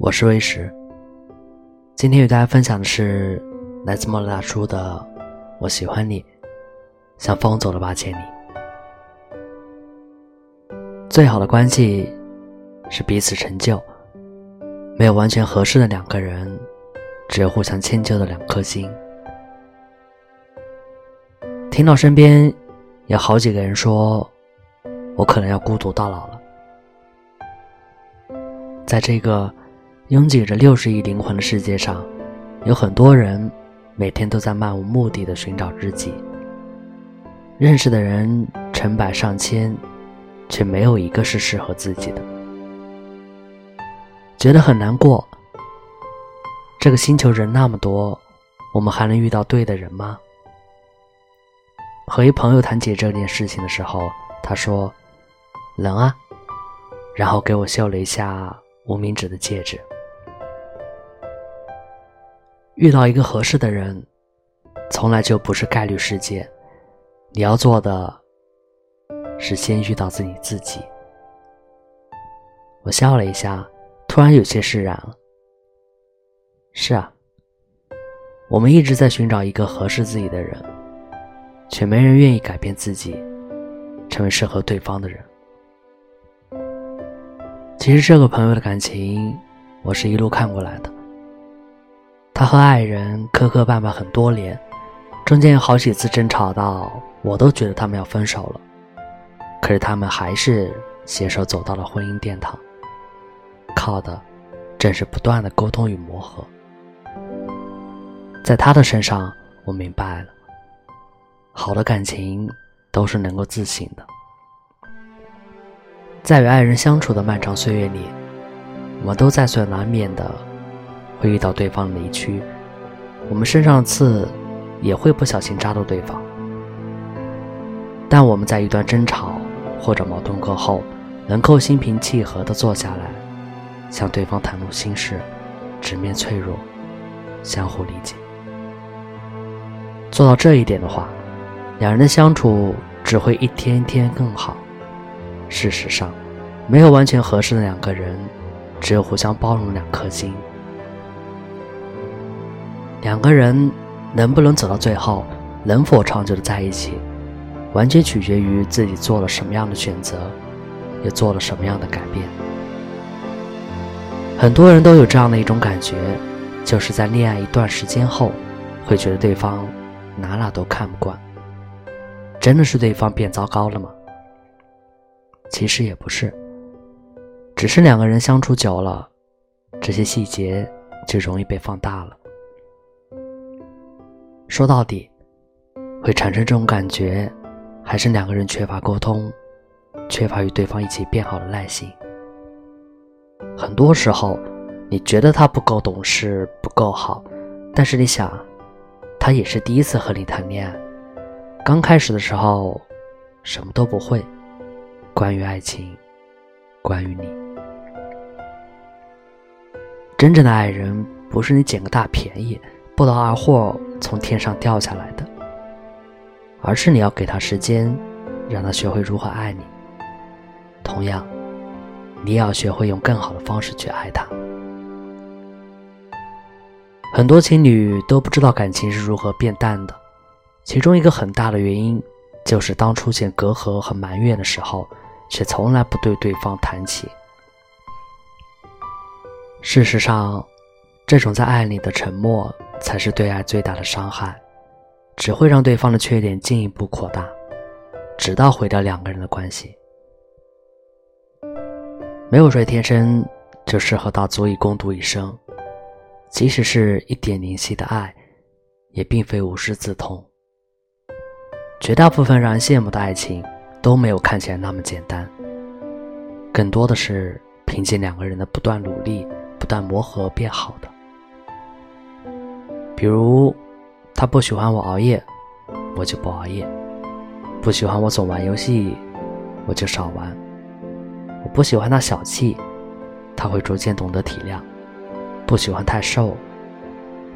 我是魏石，今天与大家分享的是来自莫大叔的《我喜欢你，像风走了八千里》。最好的关系是彼此成就，没有完全合适的两个人，只有互相迁就的两颗心。听到身边有好几个人说，我可能要孤独到老了。在这个拥挤着六十亿灵魂的世界上，有很多人每天都在漫无目的的寻找知己。认识的人成百上千，却没有一个是适合自己的，觉得很难过。这个星球人那么多，我们还能遇到对的人吗？和一朋友谈起这件事情的时候，他说：“能啊。”然后给我秀了一下无名指的戒指。遇到一个合适的人，从来就不是概率事件。你要做的，是先遇到自己自己。我笑了一下，突然有些释然了。是啊，我们一直在寻找一个合适自己的人。却没人愿意改变自己，成为适合对方的人。其实这个朋友的感情，我是一路看过来的。他和爱人磕磕绊绊很多年，中间有好几次争吵到我都觉得他们要分手了，可是他们还是携手走到了婚姻殿堂，靠的正是不断的沟通与磨合。在他的身上，我明白了。好的感情都是能够自省的，在与爱人相处的漫长岁月里，我们都在所难免的会遇到对方的离去，我们身上的刺也会不小心扎到对方。但我们在一段争吵或者矛盾过后，能够心平气和的坐下来，向对方袒露心事，直面脆弱，相互理解。做到这一点的话。两人的相处只会一天一天更好。事实上，没有完全合适的两个人，只有互相包容的两颗心。两个人能不能走到最后，能否长久的在一起，完全取决于自己做了什么样的选择，也做了什么样的改变。很多人都有这样的一种感觉，就是在恋爱一段时间后，会觉得对方哪哪都看不惯。真的是对方变糟糕了吗？其实也不是，只是两个人相处久了，这些细节就容易被放大了。说到底，会产生这种感觉，还是两个人缺乏沟通，缺乏与对方一起变好的耐心。很多时候，你觉得他不够懂事，不够好，但是你想，他也是第一次和你谈恋爱。刚开始的时候，什么都不会。关于爱情，关于你，真正的爱人不是你捡个大便宜、不劳而获从天上掉下来的，而是你要给他时间，让他学会如何爱你。同样，你也要学会用更好的方式去爱他。很多情侣都不知道感情是如何变淡的。其中一个很大的原因，就是当出现隔阂和埋怨的时候，却从来不对对方谈起。事实上，这种在爱里的沉默，才是对爱最大的伤害，只会让对方的缺点进一步扩大，直到毁掉两个人的关系。没有谁天生就适合到足以共度一生，即使是一点灵犀的爱，也并非无师自通。绝大部分让人羡慕的爱情都没有看起来那么简单，更多的是凭借两个人的不断努力、不断磨合变好的。比如，他不喜欢我熬夜，我就不熬夜；不喜欢我总玩游戏，我就少玩；我不喜欢他小气，他会逐渐懂得体谅；不喜欢太瘦，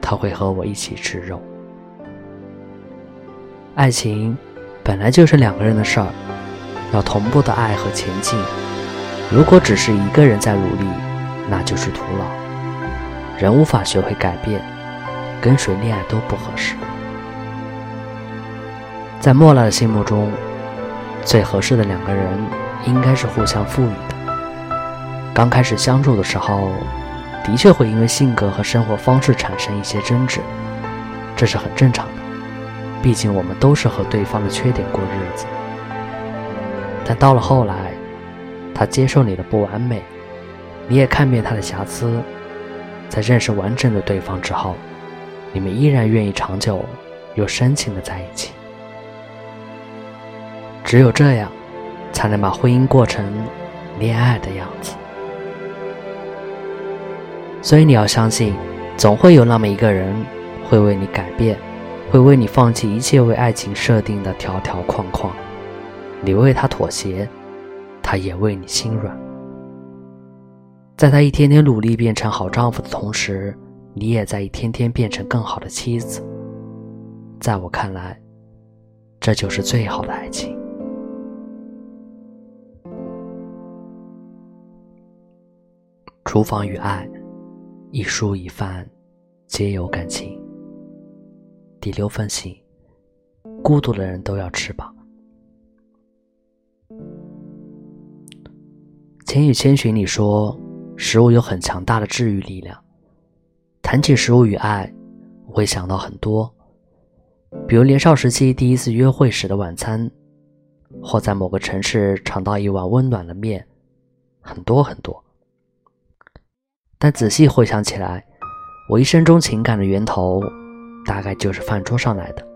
他会和我一起吃肉。爱情本来就是两个人的事儿，要同步的爱和前进。如果只是一个人在努力，那就是徒劳。人无法学会改变，跟谁恋爱都不合适。在莫娜的心目中，最合适的两个人应该是互相赋予的。刚开始相处的时候，的确会因为性格和生活方式产生一些争执，这是很正常的。毕竟我们都是和对方的缺点过日子。但到了后来，他接受你的不完美，你也看遍他的瑕疵，在认识完整的对方之后，你们依然愿意长久又深情的在一起。只有这样，才能把婚姻过成恋爱的样子。所以你要相信，总会有那么一个人会为你改变，会为你放弃一切为爱情设定的条条框框。你为他妥协，他也为你心软。在他一天天努力变成好丈夫的同时，你也在一天天变成更好的妻子。在我看来，这就是最好的爱情。厨房与爱，一蔬一饭，皆有感情。第六份信，孤独的人都要吃饱。《千与千寻》里说，食物有很强大的治愈力量。谈起食物与爱，我会想到很多，比如年少时期第一次约会时的晚餐，或在某个城市尝到一碗温暖的面，很多很多。但仔细回想起来，我一生中情感的源头，大概就是饭桌上来的。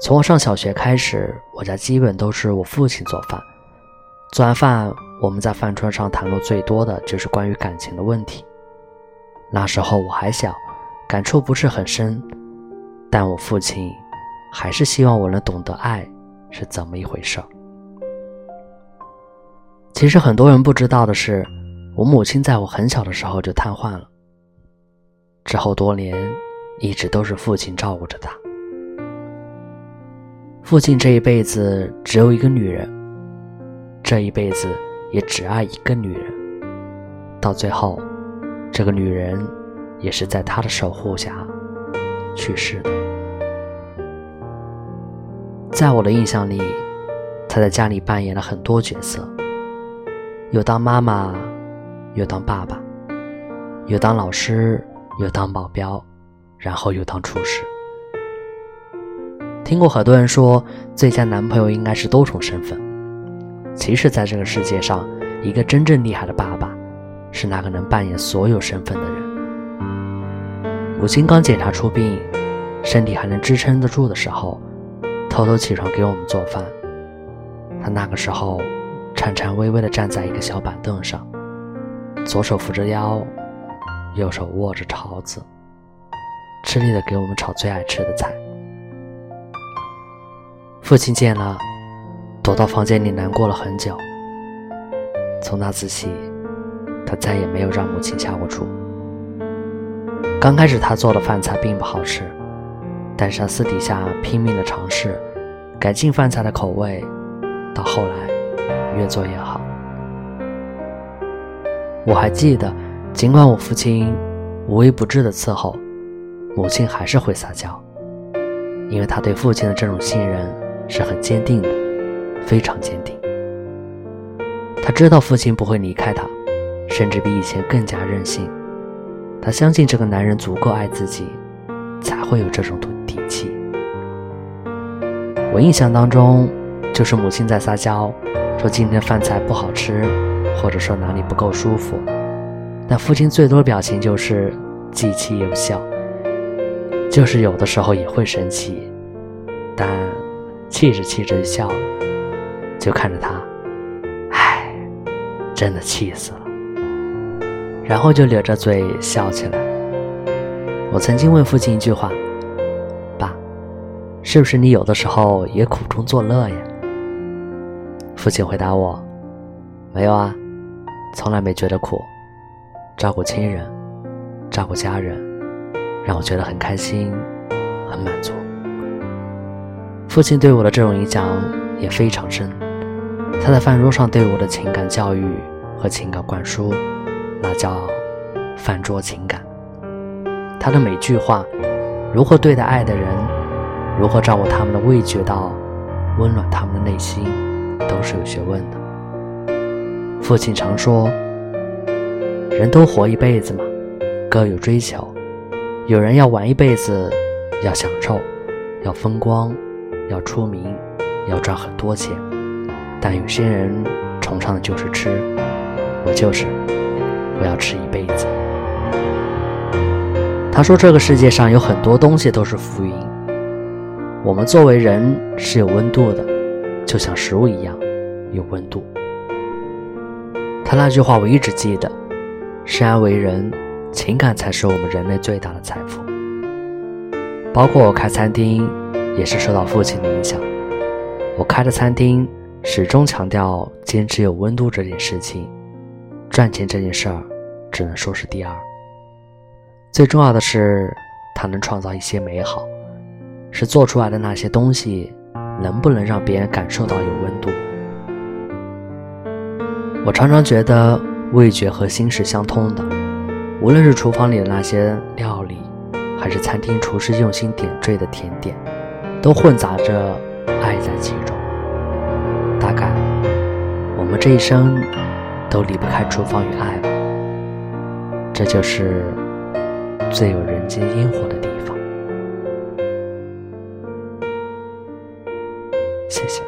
从我上小学开始，我家基本都是我父亲做饭。做完饭，我们在饭桌上谈论最多的就是关于感情的问题。那时候我还小，感触不是很深，但我父亲还是希望我能懂得爱是怎么一回事。其实很多人不知道的是。我母亲在我很小的时候就瘫痪了，之后多年一直都是父亲照顾着她。父亲这一辈子只有一个女人，这一辈子也只爱一个女人，到最后，这个女人也是在他的守护下去世的。在我的印象里，他在家里扮演了很多角色，有当妈妈。又当爸爸，有当老师，有当保镖，然后又当厨师。听过很多人说，最佳男朋友应该是多重身份。其实，在这个世界上，一个真正厉害的爸爸，是那个能扮演所有身份的人。母亲刚检查出病，身体还能支撑得住的时候，偷偷起床给我们做饭。她那个时候，颤颤巍巍地站在一个小板凳上。左手扶着腰，右手握着勺子，吃力的给我们炒最爱吃的菜。父亲见了，躲到房间里难过了很久。从那次起，他再也没有让母亲下过厨。刚开始他做的饭菜并不好吃，但是他私底下拼命的尝试，改进饭菜的口味，到后来越做越好。我还记得，尽管我父亲无微不至的伺候，母亲还是会撒娇，因为他对父亲的这种信任是很坚定的，非常坚定。他知道父亲不会离开他，甚至比以前更加任性。他相信这个男人足够爱自己，才会有这种底气。我印象当中，就是母亲在撒娇，说今天饭菜不好吃。或者说哪里不够舒服，但父亲最多的表情就是既气又笑，就是有的时候也会生气，但气着气着就笑了，就看着他，唉，真的气死了，然后就咧着嘴笑起来。我曾经问父亲一句话：“爸，是不是你有的时候也苦中作乐呀？”父亲回答我：“没有啊。”从来没觉得苦，照顾亲人，照顾家人，让我觉得很开心，很满足。父亲对我的这种影响也非常深，他在饭桌上对我的情感教育和情感灌输，那叫饭桌情感。他的每句话，如何对待爱的人，如何照顾他们的味觉到温暖他们的内心，都是有学问的。父亲常说：“人都活一辈子嘛，各有追求。有人要玩一辈子，要享受，要风光，要出名，要赚很多钱。但有些人崇尚的就是吃，我就是，我要吃一辈子。”他说：“这个世界上有很多东西都是浮云。我们作为人是有温度的，就像食物一样有温度。”他那句话我一直记得：“生而为人，情感才是我们人类最大的财富。”包括我开餐厅，也是受到父亲的影响。我开的餐厅始终强调坚持有温度这件事情，赚钱这件事儿只能说是第二。最重要的是，它能创造一些美好，是做出来的那些东西能不能让别人感受到有温度。我常常觉得味觉和心是相通的，无论是厨房里的那些料理，还是餐厅厨师用心点缀的甜点，都混杂着爱在其中。大概我们这一生都离不开厨房与爱吧，这就是。最有人间烟火的地方。谢谢。